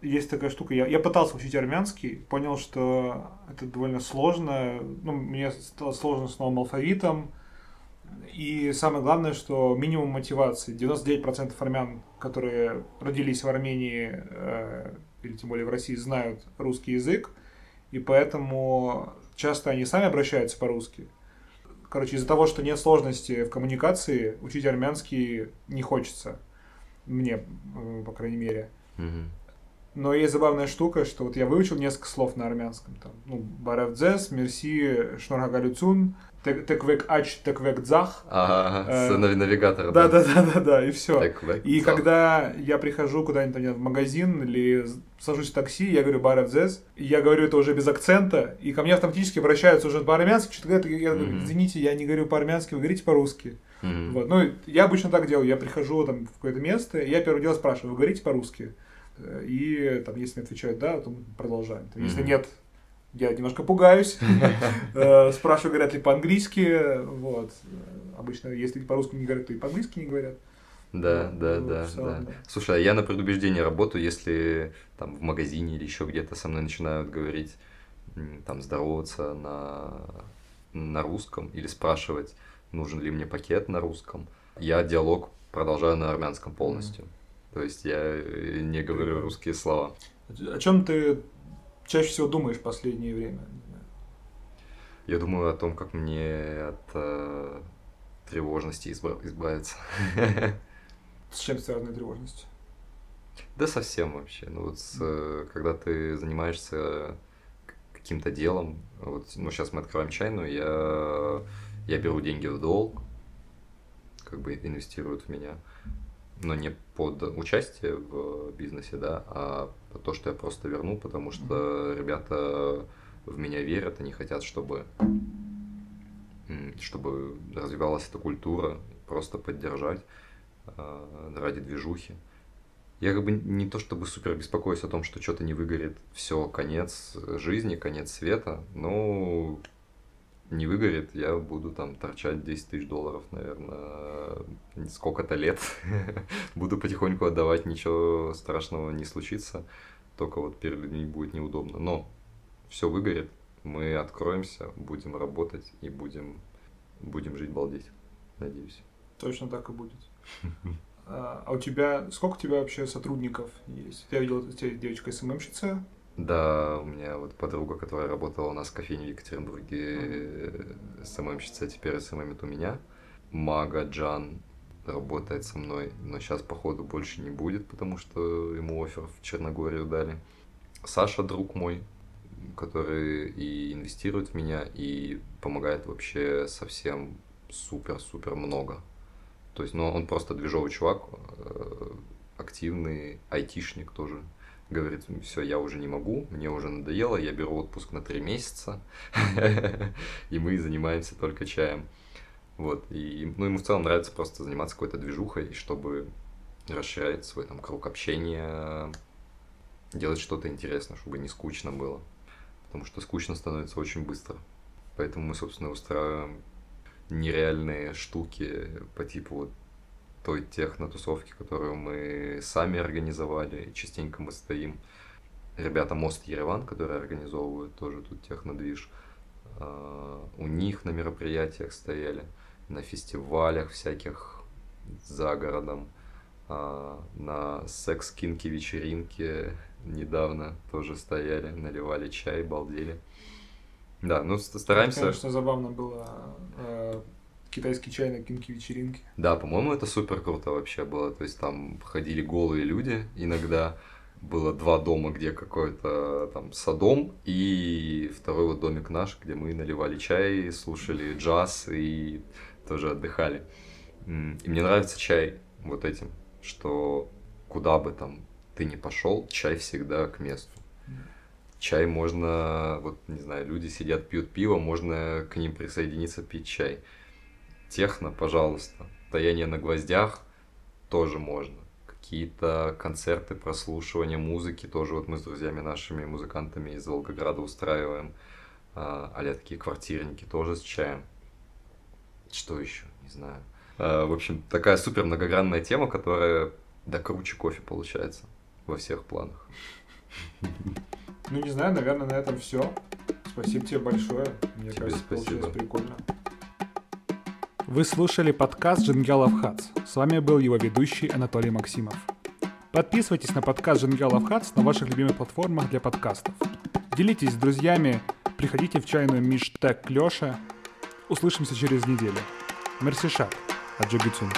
Speaker 1: есть такая штука. Я, я пытался учить армянский, понял, что это довольно сложно. Ну, мне стало сложно с новым алфавитом. И самое главное, что минимум мотивации. 99% армян, которые родились в Армении, э, или тем более в России, знают русский язык, и поэтому часто они сами обращаются по-русски. Короче, из-за того, что нет сложности в коммуникации, учить армянский не хочется. Мне, по крайней мере.
Speaker 2: Мгм.
Speaker 1: Но есть забавная штука, что вот я выучил несколько слов на армянском. Там, ну, баревдзес, мерси, шноргагалюцун, теквек ач, теквек дзах.
Speaker 2: Ага, с
Speaker 1: Э,
Speaker 2: нави- навигатора.
Speaker 1: Да, да, да, да, да, и все. И когда я прихожу куда-нибудь в магазин или сажусь в такси, я говорю баревдзес, и я говорю это уже без акцента, и ко мне автоматически обращаются уже по-армянски, что-то говорят, я говорю, извините, я не говорю по-армянски, вы говорите по-русски.
Speaker 2: Мгм.
Speaker 1: Вот. Ну, я обычно так делаю. Я прихожу там в какое-то место, и я первое дело спрашиваю, вы говорите по-русски? Э, И там, если мне отвечают да, то мы продолжаем. Там, Если
Speaker 2: Мгм.
Speaker 1: нет, я немножко пугаюсь. *laughs* Э, Спрашиваю, говорят ли по-английски. Вот. Обычно, если по-русски не говорят, то и по-английски не говорят.
Speaker 2: Да, да, да, да. Слушай, а я на предубеждение работаю, если там в магазине или еще где-то со мной начинают говорить, там здороваться на, на русском или спрашивать, нужен ли мне пакет на русском, я диалог продолжаю на армянском полностью. То есть я э, не говорю русские слова.
Speaker 1: О чем ты чаще всего думаешь в последнее время?
Speaker 2: Я думаю о том, как мне от э, тревожности избра- избавиться. *laughs*
Speaker 1: С чем связана тревожность?
Speaker 2: Да совсем вообще. Ну вот с, э, когда ты занимаешься к- каким-то делом, вот, ну сейчас мы открываем чайную, я, я беру деньги в долг, как бы инвестируют в меня, но не под участие в бизнесе, да, а то, что я просто верну, потому что ребята в меня верят, они хотят, чтобы чтобы развивалась эта культура, просто поддержать э, ради движухи. Я как бы не то чтобы супер беспокоюсь о том, что что-то не выгорит, все, конец жизни, конец света, но не выгорит, я буду там торчать 10 тысяч долларов, наверное, сколько-то лет. *laughs* Буду потихоньку отдавать, ничего страшного не случится, только вот перед людьми будет неудобно. Но все выгорит, мы откроемся, будем работать и будем, будем жить балдеть, надеюсь.
Speaker 1: Точно так и будет. *laughs* А а у тебя, сколько у тебя вообще сотрудников есть? Я видел, у тебя девочка СММщица.
Speaker 2: Да, у меня вот подруга, которая работала у нас в кофейне в Екатеринбурге, СММщица, теперь СММит у меня. Мага Джан работает со мной, но сейчас, походу, больше не будет, потому что ему офер в Черногорию дали. Саша, друг мой, который и инвестирует в меня, и помогает вообще совсем супер-супер много. То есть, ну, он просто движовый чувак, э, активный, айтишник тоже. Говорит, все, я уже не могу, мне уже надоело, я беру отпуск на три месяца, *laughs* и мы занимаемся только чаем. Вот, и ну, ему в целом нравится просто заниматься какой-то движухой, чтобы расширять свой там круг общения, делать что-то интересное, чтобы не скучно было. Потому что скучно становится очень быстро. Поэтому мы, собственно, устраиваем нереальные штуки по типу вот той техно-тусовки, которую мы сами организовали. Частенько мы стоим. Ребята Мост Ереван, которые организовывают тоже тут технодвиж, а, у них на мероприятиях стояли, на фестивалях всяких за городом, а, на секс-кинки вечеринке недавно тоже стояли, наливали чай, балдели. Да, ну ст- стараемся.
Speaker 1: Конечно, забавно было э, китайский чай на кинки вечеринки.
Speaker 2: Да, по-моему, это супер круто вообще было. То есть там ходили голые люди, иногда было два дома, где какой-то там садом, и второй вот домик наш, где мы наливали чай, слушали джаз и тоже отдыхали. И мне нравится чай вот этим, что куда бы там ты ни пошел, чай всегда к месту. Чай можно, вот не знаю, люди сидят, пьют пиво, можно к ним присоединиться, пить чай. Техно, пожалуйста. Стояние на гвоздях тоже можно. Какие-то концерты, прослушивание музыки тоже вот мы с друзьями нашими музыкантами из Волгограда устраиваем. А а такие квартирники тоже с чаем. Что еще? Не знаю. А, В общем, такая супер многогранная тема, которая да круче кофе получается во всех планах.
Speaker 1: Ну, не знаю, наверное, на этом все. Спасибо тебе большое. Мне
Speaker 2: Тебе
Speaker 1: кажется,
Speaker 2: спасибо.
Speaker 1: получилось прикольно. Вы слушали подкаст Джингелов Хатс. С вами был его ведущий Анатолий Максимов. Подписывайтесь на подкаст Джингелов Хатс на ваших любимых платформах для подкастов. Делитесь с друзьями, приходите в чайную Миш Тек Леша. Услышимся через неделю. Мерсишат. Аджубицун.